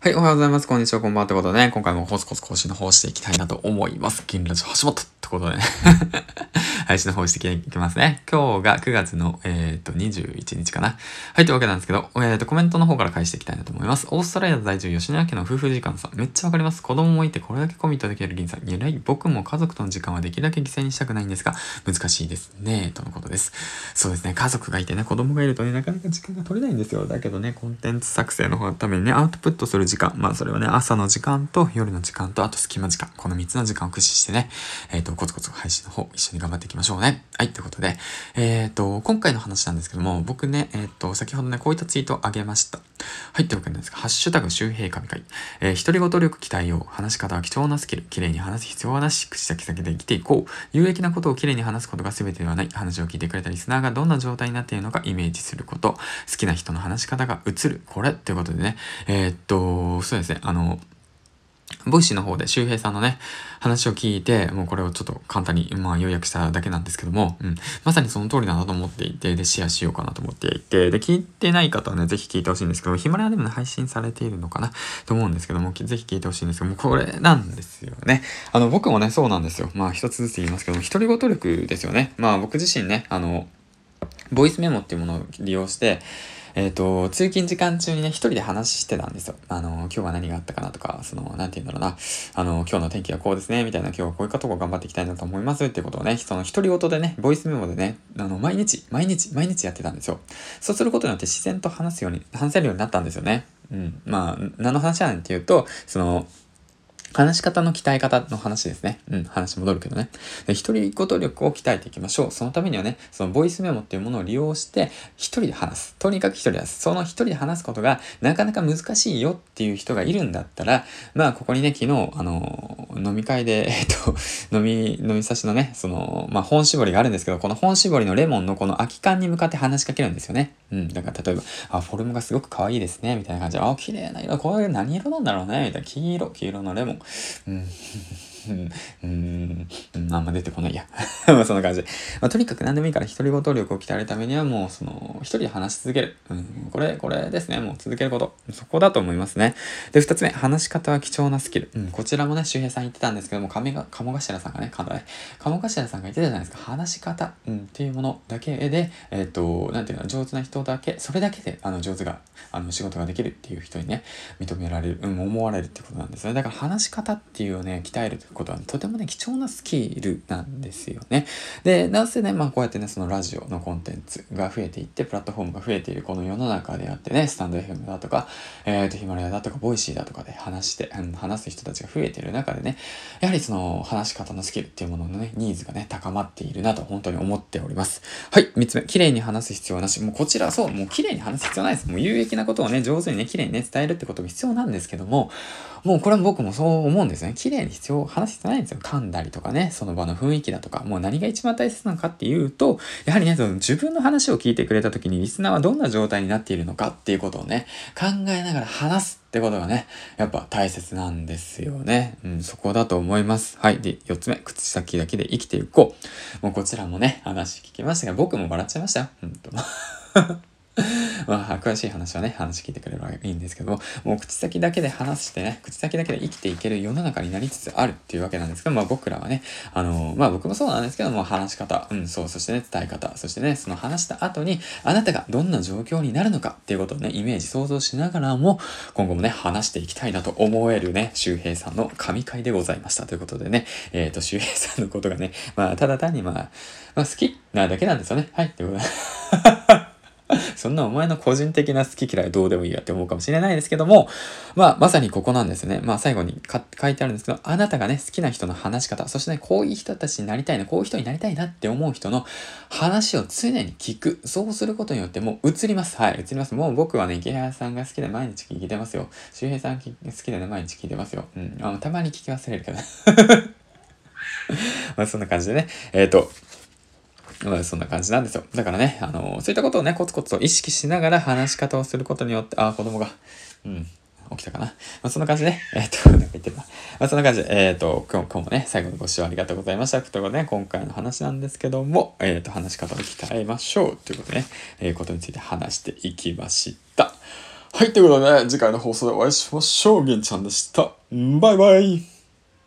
はい、おはようございます。こんにちは、こんばんは。ということでね、今回もコツコツ更新の方していきたいなと思います。銀ラジオ橋本ってことでね、配信の方していきますね。今日が9月の、えっ、と、21日かな。はい、というわけなんですけど、えっ、と、コメントの方から返していきたいなと思います。オーストラリア在住、吉野家の夫婦時間さん。めっちゃわかります。子供もいて、これだけコミットできる銀さん。偉い。僕も家族との時間はできるだけ犠牲にしたくないんですが、難しいですね。とのことです。そうですね。家族がいてね、子供がいるとね、なかなか時間が取れないんですよ。だけどね、コンテンツ作成の方のためにね、アウトプットする時間。まあ、それはね、朝の時間と夜の時間と、あと隙間時間。この3つの時間を駆使してね、えっ、ー、と、コツコツ配信の方、一緒に頑張っていきましょうましょうね。はい、ということで、えっ、ー、と、今回の話なんですけども、僕ね、えっ、ー、と、先ほどね、こういったツイートをあげました。はい、というわけなんですが、ハッシュタグ周平神会。えー、独り言力期待を、話し方は貴重なスキル、綺麗に話す必要はなし、口先々で生きていこう。有益なことを綺麗に話すことが全てではない。話を聞いてくれたリスナーがどんな状態になっているのかイメージすること。好きな人の話し方が映る。これっていうことでね、えっと、そうですね、あの、ボイシーの方で周平さんのね、話を聞いて、もうこれをちょっと簡単に、まあ、要約しただけなんですけども、うん、まさにその通りだなと思っていて、で、シェアしようかなと思っていて、で、聞いてない方はね、ぜひ聞いてほしいんですけど、ヒマラヤでもね、配信されているのかなと思うんですけども、ぜひ聞いてほしいんですけども、これなんですよね。あの、僕もね、そうなんですよ。まあ、一つずつ言いますけども、独り言力ですよね。まあ、僕自身ね、あの、ボイスメモっていうものを利用して、えっ、ー、と、通勤時間中にね、一人で話してたんですよ。あの、今日は何があったかなとか、その、なんて言うんだろうな、あの、今日の天気はこうですね、みたいな、今日はこういったとこ頑張っていきたいなと思いますってことをね、その独り言でね、ボイスメモでね、あの、毎日、毎日、毎日やってたんですよ。そうすることによって自然と話すように、話せるようになったんですよね。うん。まあ、何の話やねんっていうと、その、話し方の鍛え方の話ですね。うん、話戻るけどね。で、一人言力を鍛えていきましょう。そのためにはね、そのボイスメモっていうものを利用して、一人で話す。とにかく一人で話す。その一人で話すことがなかなか難しいよっていう人がいるんだったら、まあ、ここにね、昨日、あの、飲み会で、えっと、飲み、飲み差しのね、その、まあ、本絞りがあるんですけど、この本絞りのレモンのこの空き缶に向かって話しかけるんですよね。うん。だから例えば、あ、フォルムがすごく可愛いですね、みたいな感じで、あ、綺麗な色、これ何色なんだろうね、みたいな。黄色、黄色のレモン。うん。うん、あんま出てこないや。まあそんな感じ。まあ、とにかく何でもいいから独り言力を鍛えるためにはもうその、一人で話し続ける。うん、これ、これですね。もう続けること。そこだと思いますね。で、二つ目、話し方は貴重なスキル。うん、こちらもね、周平さん言ってたんですけども、亀が、鴨頭さんがね、鴨頭さんが言ってたじゃないですか。話し方、うん、っていうものだけで、えっ、ー、と、なんていうの、上手な人だけ、それだけで、あの、上手が、あの、仕事ができるっていう人にね、認められる、うん、思われるってことなんですね。だから話し方っていうね、鍛えることは、とてもね、貴重なスキルなんですよね。で、なぜね、まあこうやってね、そのラジオのコンテンツが増えていって、プラットフォームが増えているこの世の中であってね、スタンド FM だとか、えっ、ー、と、ヒマラヤだとか、ボイシーだとかで話して、うん、話す人たちが増えている中でね、やはりその話し方のスキルっていうもののね、ニーズがね、高まっているなと本当に思っております。はい、三つ目、綺麗に話す必要なし。もうこちら、そう、もう綺麗に話す必要ないです。もう有益なことをね、上手にね、綺麗にね、伝えるってことが必要なんですけども、もうこれは僕もそう思うんですね。綺麗に必要、話す必要ないんですよ。噛んだりとかね、その場の雰囲気だとか、もう何が一番大切なのかっていうと、やはりね、その自分の話を聞いてくれた時にリスナーはどんな状態になっているのかっていうことをね、考えながら話すってことがね、やっぱ大切なんですよね。うん、そこだと思います。はい。で、四つ目、口先だけで生きていこう。もうこちらもね、話聞きましたが、僕も笑っちゃいましたよ。うんと。まあ、詳しい話はね、話聞いてくれればいいんですけども、もう口先だけで話してね、口先だけで生きていける世の中になりつつあるっていうわけなんですけど、まあ僕らはね、あのまあ僕もそうなんですけども、話し方、うん、そう、そしてね、伝え方、そしてね、その話した後に、あなたがどんな状況になるのかっていうことをね、イメージ想像しながらも、今後もね、話していきたいなと思えるね、周平さんの神回でございました。ということでね、えっ、ー、と、周平さんのことがね、まあ、ただ単にまあ、まあ好きなだけなんですよね。はい、ということで。そんなお前の個人的な好き嫌いどうでもいいやって思うかもしれないですけども、まあ、まさにここなんですね。まあ、最後に書いてあるんですけど、あなたがね、好きな人の話し方、そしてね、こういう人たちになりたいな、こういう人になりたいなって思う人の話を常に聞く。そうすることによってもう映ります。はい、映ります。もう僕はね、池原さんが好きで毎日聞いてますよ。周平さん好きでね、毎日聞いてますよ。うん。あたまに聞き忘れるけど。まあ、そんな感じでね。えっ、ー、と、そんな感じなんですよ。だからね、あの、そういったことをね、コツコツと意識しながら話し方をすることによって、あ、子供が、うん、起きたかな。まあ、そんな感じで、ね、えっ、と、なんか言ってるな。まあ、そんな感じで、えっ、と、今日、もね、最後のご視聴ありがとうございました。ということでね、今回の話なんですけども、えっ、と、話し方を鍛えましょう。ということでね、えー、ことについて話していきました。はい、ということで、ね、次回の放送でお会いしましょう。げんちゃんでした。バイバイ。